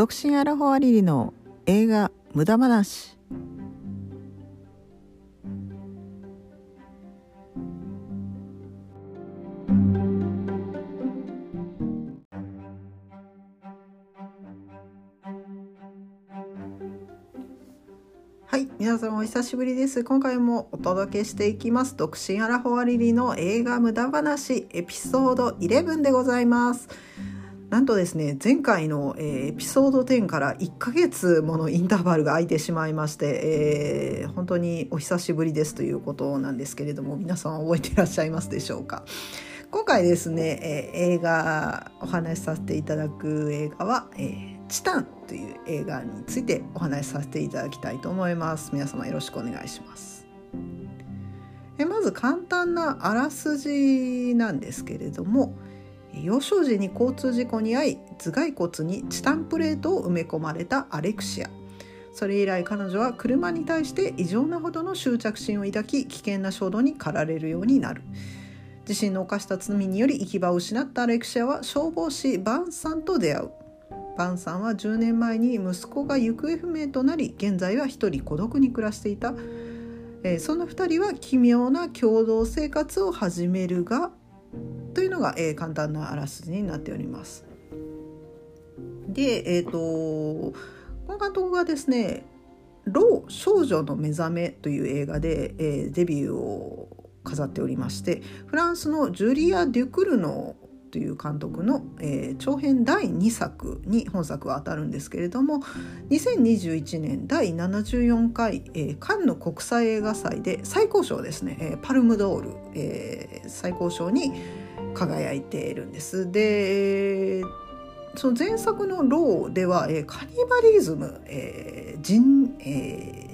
独身アラフォアリリの映画無駄話。はい皆さんお久しぶりです。今回もお届けしていきます。独身アラフォアリリの映画無駄話エピソード11でございます。なんとですね前回の、えー、エピソード10から1ヶ月ものインターバルが空いてしまいまして、えー、本当にお久しぶりですということなんですけれども皆さん覚えていらっしゃいますでしょうか？今回ですね、えー、映画お話しさせていただく映画は、え、チタンという映画についてお話しさせていただきたいと思います。皆様よろしくお願いします。えまず簡単なあらすじなんですけれども幼少時に交通事故に遭い頭蓋骨にチタンプレートを埋め込まれたアレクシア。それ以来彼女は車に対して異常なほどの執着心を抱き危険な衝動に駆られるようになる。自身の犯した罪により行き場を失ったアレクシアは消防士バンさんと出会う。バンさんは10年前に息子が行方不明となり現在は一人孤独に暮らしていた、えー、その2人は奇妙な共同生活を始めるがというのが、えー、簡単なあらすじになっております。で、えーと、この監督がですね「老少女の目覚め」という映画で、えー、デビューを飾っておりましてフランスのジュリア・デュクルのという監督の、えー、長編第2作に本作は当たるんですけれども2021年第74回、えー、カンヌ国際映画祭で最高賞ですね、えー、パルムドール、えー、最高賞に輝いているんです。でその前作の「ロー」では、えー、カニバリズム、えー人えー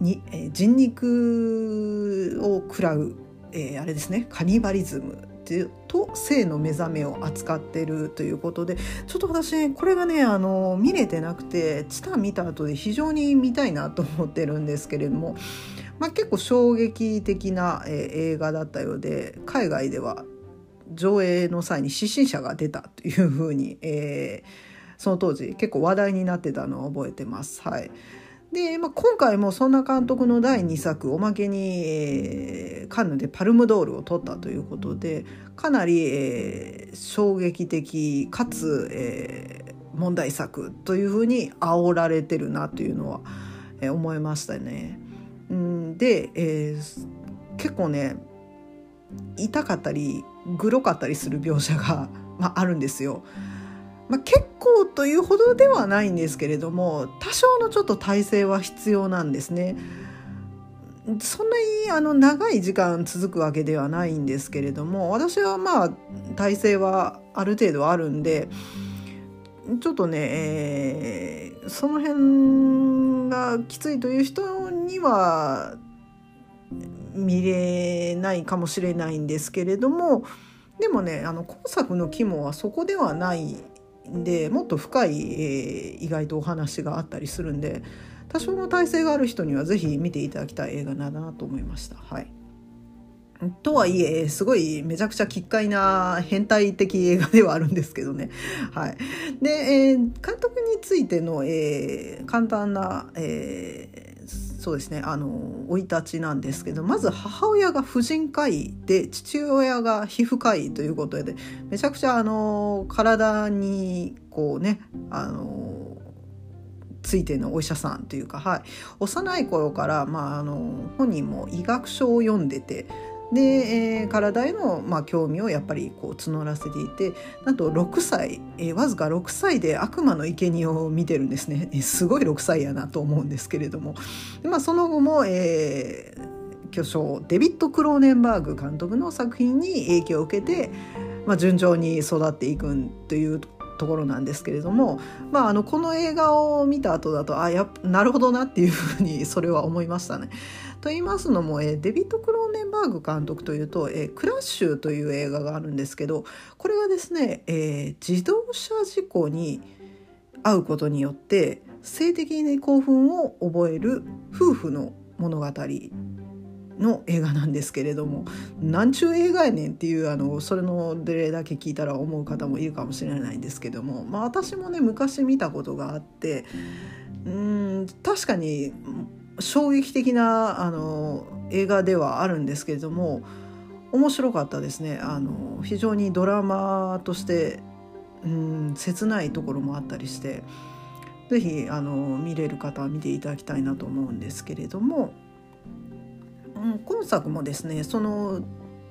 にえー、人肉を食らう、えー、あれですねカニバリズムと性の目覚めを扱ってるということでちょっと私これがねあの見れてなくてチタン見た後で非常に見たいなと思ってるんですけれども、まあ、結構衝撃的な、えー、映画だったようで海外では上映の際に失神者が出たというふうに、えー、その当時結構話題になってたのを覚えてます。はいで、まあ、今回もそんな監督の第2作おまけに、えー、カンヌでパルムドールを取ったということでかなり、えー、衝撃的かつ、えー、問題作というふうに煽られてるなというのは、えー、思いましたね。ん、で、えー、結構ね痛かったりグロかったりする描写が、まあ、あるんですよ。まあ、結構というほどではないんですけれども多少のちょっと体制は必要なんですね。そんなにあの長い時間続くわけではないんですけれども私はまあ体制はある程度あるんでちょっとね、えー、その辺がきついという人には見れないかもしれないんですけれどもでもねあの今作の肝はそこではないでもっと深い、えー、意外とお話があったりするんで多少の体制がある人には是非見ていただきたい映画なんだなと思いました。はいとはいえ、すごいめちゃくちゃ奇怪な変態的映画ではあるんですけどね。はい。で、えー、監督についての、えー、簡単な、えーそうですね。あの生い立ちなんですけどまず母親が婦人科医で父親が皮膚科医ということでめちゃくちゃあの体にこうねあのついてのお医者さんというか、はい、幼い頃から、まあ、あの本人も医学書を読んでてで、えー、体への、まあ、興味をやっぱりこう募らせていてなんと6歳、えー、わずか6歳で悪魔の生贄を見てるんですね、えー、すごい6歳やなと思うんですけれども、まあ、その後も、えー、巨匠デビッド・クローネンバーグ監督の作品に影響を受けて、まあ、順調に育っていくというところなんですけれども、まあ、あのこの映画を見た後だとあやなるほどなっていうふうにそれは思いましたね。と言いますのも、えデビッド・クローネンバーグ監督というと「えクラッシュ」という映画があるんですけどこれがですね、えー、自動車事故に遭うことによって性的に興奮を覚える夫婦の物語の映画なんですけれどもなんちゅう映画やねんっていうあのそれの例だけ聞いたら思う方もいるかもしれないんですけども、まあ、私もね昔見たことがあってうん確かに衝撃的なあの映画ではあるんですけれども面白かったですね。あの非常にドラマとしてうん切ないところもあったりして是非あの見れる方は見ていただきたいなと思うんですけれども、うん、今作もですねその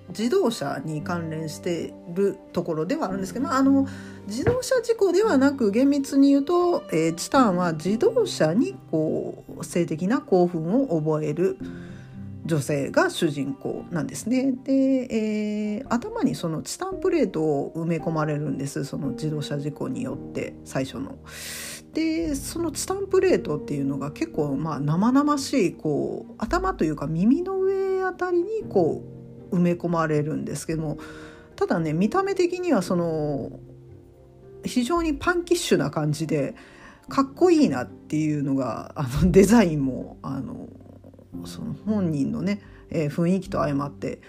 自動車に関連してるところではあるんですけど、まあ、あの自動車事故ではなく厳密に言うと、えー、チタンは自動車にこう性的な興奮を覚える女性が主人公なんですね。で、えー、頭にそのチタンプレートを埋め込まれるんですその自動車事故によって最初の。でそのチタンプレートっていうのが結構まあ生々しいこう頭というか耳の上あたりにこう埋め込まれるんですけどもただね見た目的にはその非常にパンキッシュな感じでかっこいいなっていうのがあのデザインもあのその本人のね、えー、雰囲気と相まって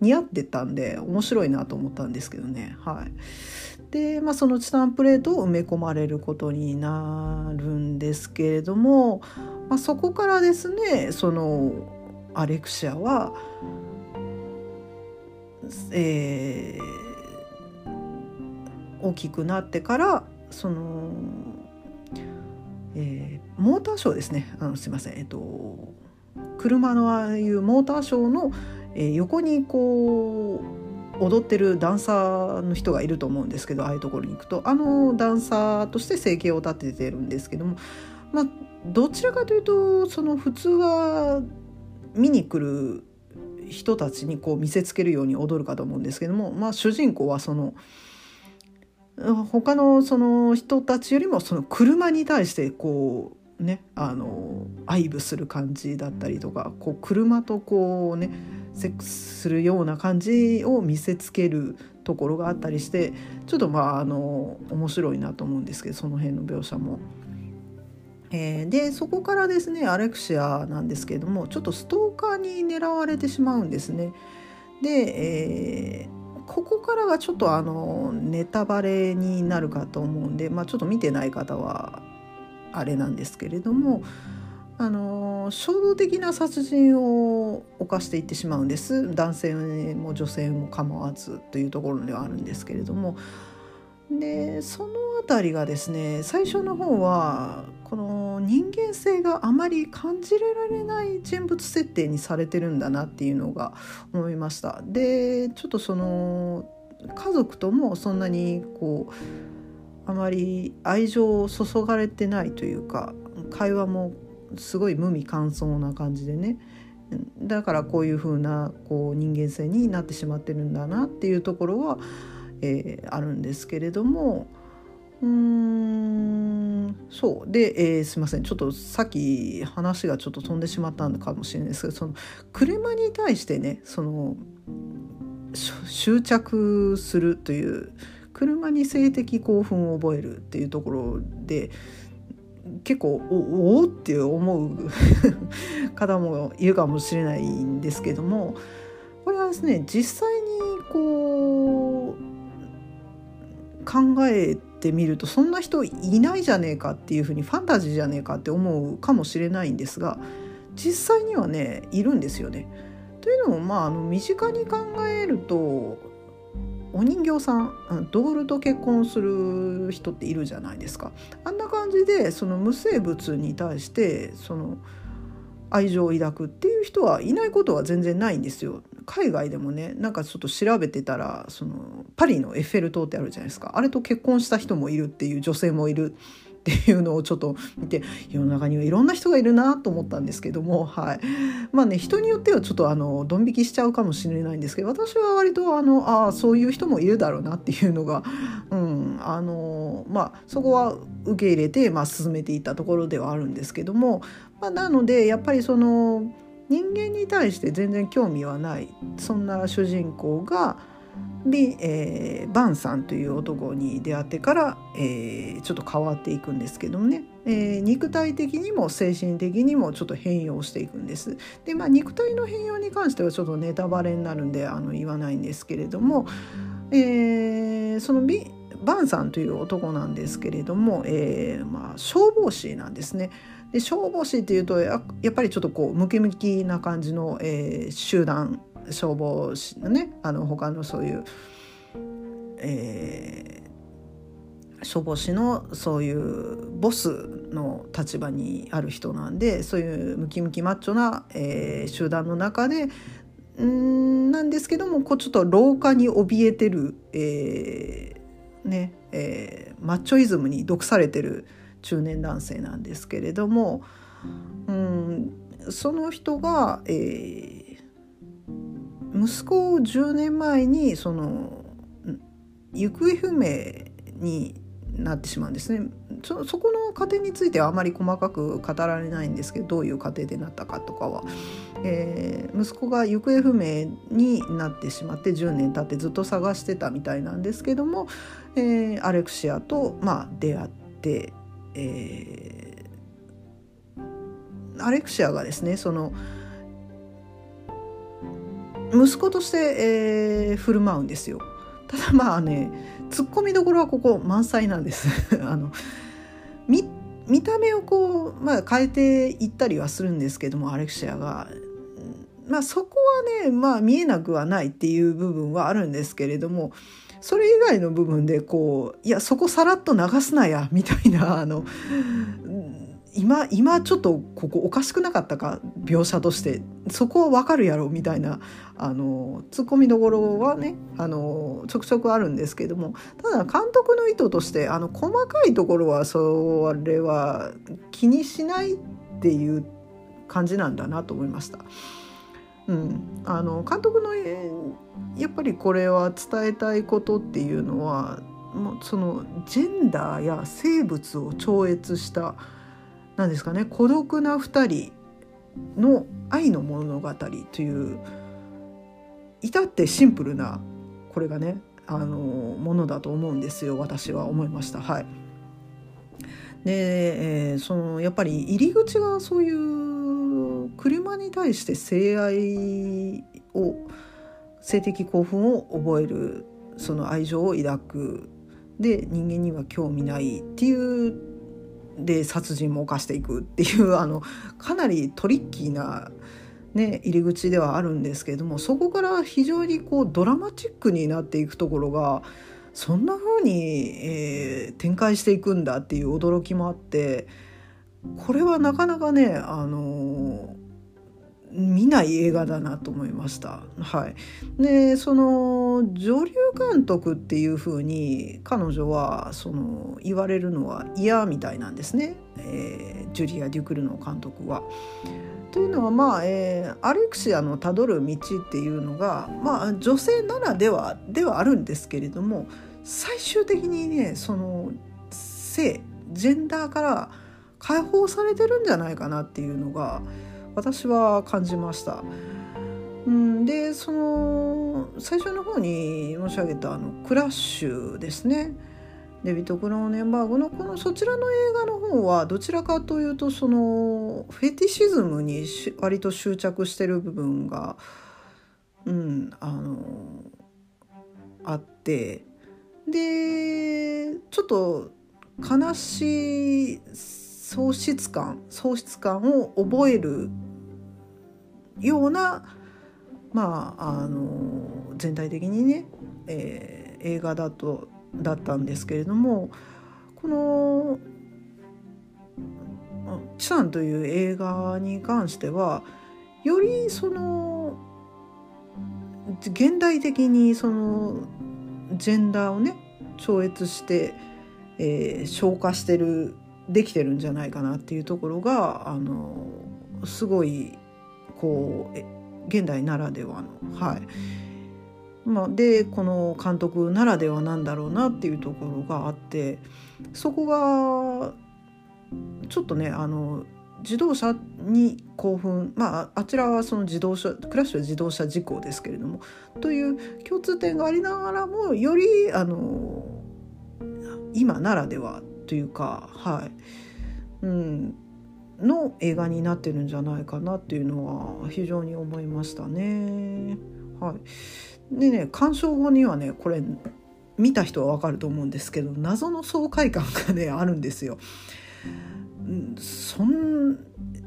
似合ってたんで面白いなと思ったんですけどね。はい、で、まあ、そのチタンプレートを埋め込まれることになるんですけれども、まあ、そこからですねそのアレクシアは、えー、大きくなってからその、えー、モーターショーですね。あのすいません。えっと車のああいうモーターショーの、え横にこう踊ってるダンサーの人がいると思うんですけどああいうところに行くと。あのダンサーとして生計を立ててるんですけどもまあどちらかというとその普通は見に来る人たちにこう見せつけるように踊るかと思うんですけども、まあ、主人公はその他のその人たちよりもその車に対してこうねあの愛撫する感じだったりとかこう車とこうねセックスするような感じを見せつけるところがあったりしてちょっとまああの面白いなと思うんですけどその辺の描写も。えー、でそこからですねアレクシアなんですけれどもちょっとストーカーに狙われてしまうんですね。で、えー、ここからがちょっとあのネタバレになるかと思うんで、まあ、ちょっと見てない方はあれなんですけれどもあの衝動的な殺人を犯していってしまうんです男性も女性も構わずというところではあるんですけれどもでその辺りがですね最初の方はこの人間性があまり感じられない人物設定にされてるんだなっていうのが思いました。でちょっとその家族ともそんなにこうあまり愛情を注がれてないというか会話もすごい無味乾燥な感じでね。だからこういう風なこう人間性になってしまってるんだなっていうところは、えー、あるんですけれども。うーんそう。で、えー、すいません。ちょっとさっき話がちょっと飛んでしまったのかもしれないですけどその車に対してねその執着するという車に性的興奮を覚えるっていうところで結構おおって思う 方もいるかもしれないんですけどもこれはですね実際にこう考えてみるとそんな人いないじゃねえかっていうふうにファンタジーじゃねえかって思うかもしれないんですが実際にはねいるんですよね。というのもまああの身近に考えるとお人形さんドールと結婚する人っているじゃないですか。あんな感じでその無生物に対してその愛情を抱くっていう人はいないことは全然ないんですよ。海外でもねなんかちょっと調べてたらそのパリのエッフェル塔ってあるじゃないですか。あれと結婚した人もいるっていう女性もいる。っていうのをちょっと見て世の中にはいろんな人がいるなと思ったんですけども、はい、まあね人によってはちょっとあのドン引きしちゃうかもしれないんですけど私は割とあのあそういう人もいるだろうなっていうのが、うんあのまあ、そこは受け入れて、まあ、進めていったところではあるんですけども、まあ、なのでやっぱりその人間に対して全然興味はない。そんな主人公がで、えー、バンさんという男に出会ってから、えー、ちょっと変わっていくんですけどもねえー、肉体的にも精神的にもちょっと変容していくんです。でまあ肉体の変容に関してはちょっとネタバレになるんであの言わないんですけれども、えー、そのビバンさんという男なんですけれども、えーまあ、消防士なんですね。で消防士っていうとやっぱりちょっとこうムキムキな感じの、えー、集団消防士のねあの他のそういう、えー、消防士のそういうボスの立場にある人なんでそういうムキムキマッチョな、えー、集団の中でんなんですけどもこうちょっと廊下に怯えてる、えー、ねえー、マッチョイズムに毒されてる中年男性なんですけれども、うん、その人が、えー、息子を10年前にその行方不明になってしまうんですね。そそこの過程についてはあまり細かく語られないんですけどどういう過程でなったかとかは、えー、息子が行方不明になってしまって10年経ってずっと探してたみたいなんですけども、えー、アレクシアと、まあ、出会って、えー、アレクシアがですねその息子として、えー、振る舞うんですよ。ただまあねツッコミどころはここ満載なんです あの見見た目をこう、まあ、変えていったりはするんですけどもアレクシアが、まあ、そこはね、まあ、見えなくはないっていう部分はあるんですけれどもそれ以外の部分でこういやそこさらっと流すなやみたいなあの今今ちょっとここおかしくなかったか？描写として。そこはわかるやろみたいなあのツッコミどころはねあのちょくちょくあるんですけども。ただ監督の意図としてあの細かいところはそれは気にしないっていう感じなんだなと思いました。うん、あの監督のやっぱりこれは伝えたいことっていうのはもうそのジェンダーや生物を超越した何ですかね。孤独な2人の愛の物語という至ってシンプルなこれがねあのものだと思うんですよ私は思いました。はい、で、えー、そのやっぱり入り口がそういう車に対して性愛を性的興奮を覚えるその愛情を抱く。で人間には興味ないっていうで殺人も犯していくっていう あのかなりトリッキーな、ね、入り口ではあるんですけれどもそこから非常にこうドラマチックになっていくところがそんな風に、えー、展開していくんだっていう驚きもあってこれはなかなかねあの見ない映画だなと思いました。はい、でその女流監督っていう風に彼女はその言われるのは嫌みたいなんですね、えー、ジュリア・デュクルの監督は。というのはまあ、えー、アレクシアのたどる道っていうのが、まあ、女性ならではではあるんですけれども最終的にねその性ジェンダーから解放されてるんじゃないかなっていうのが。私は感じました。うん、でその最初の方に申し上げたあのクラッシュですねデビッド・クローネンバーグのこのそちらの映画の方はどちらかというとそのフェティシズムに割と執着してる部分が、うん、あのあってでちょっと悲しい喪失感喪失感を覚えるようなまああの全体的にね、えー、映画だとだったんですけれどもこの「チサン」という映画に関してはよりその現代的にそのジェンダーをね超越して、えー、消化してるできてるんじゃないかなっていうところがあのすごいこう現代ならではのはい。まあ、でこの監督ならではなんだろうなっていうところがあってそこがちょっとねあの自動車に興奮まああちらはその自動車クラッシュは自動車事故ですけれどもという共通点がありながらもよりあの今ならではというかはい。うん、の映画になってるんじゃないかなっていうのは非常に思いましたね。はい、でね鑑賞後にはねこれ見た人は分かると思うんですけど謎の爽快感がねあるんですよ。そん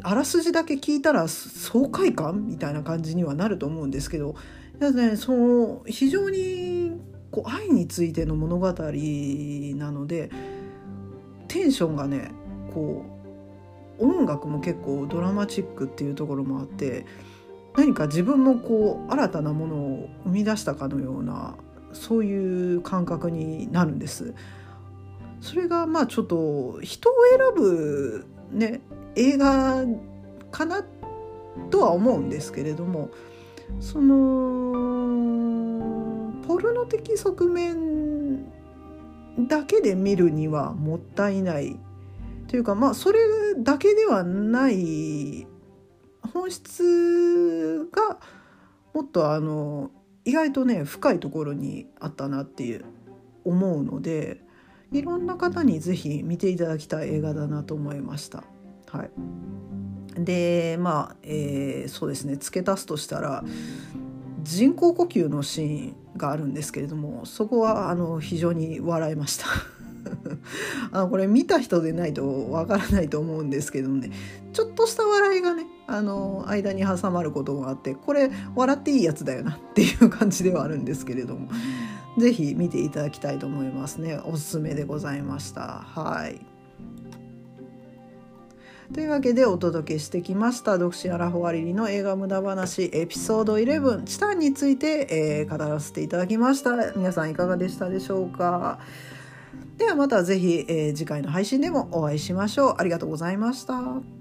あらすじだけ聞いたら爽快感みたいな感じにはなると思うんですけどいや、ね、その非常にこう愛についての物語なのでテンションがねこう音楽も結構ドラマチックっていうところもあって何か自分もこう新たなものを生み出したかのようなそういう感覚になるんです。それがまあちょっと人を選ぶね映画かなとは思うんですけれどもそのポルノ的側面だけで見るにはもったいないというかまあそれだけではない本質がもっとあの意外とね深いところにあったなっていう思うのでいろんな方に是非見ていただきたい映画だなと思いました。はい、でまあ、えー、そうですね付け足すとしたら人工呼吸のシーンがあるんですけれどもそこはあの非常に笑いました。あのこれ見た人でないとわからないと思うんですけどね。ちょっとした笑いがねあの間に挟まることがあってこれ笑っていいやつだよなっていう感じではあるんですけれども。是非見ていただきたいと思いますね。おすすめでございました。はい。というわけでお届けしてきました独身アラフォアリリの映画無駄話エピソード11チタンについて、えー、語らせていただきました。皆さんいかがでしたでしょうか？ではまた是非、えー、次回の配信でもお会いしましょう。ありがとうございました。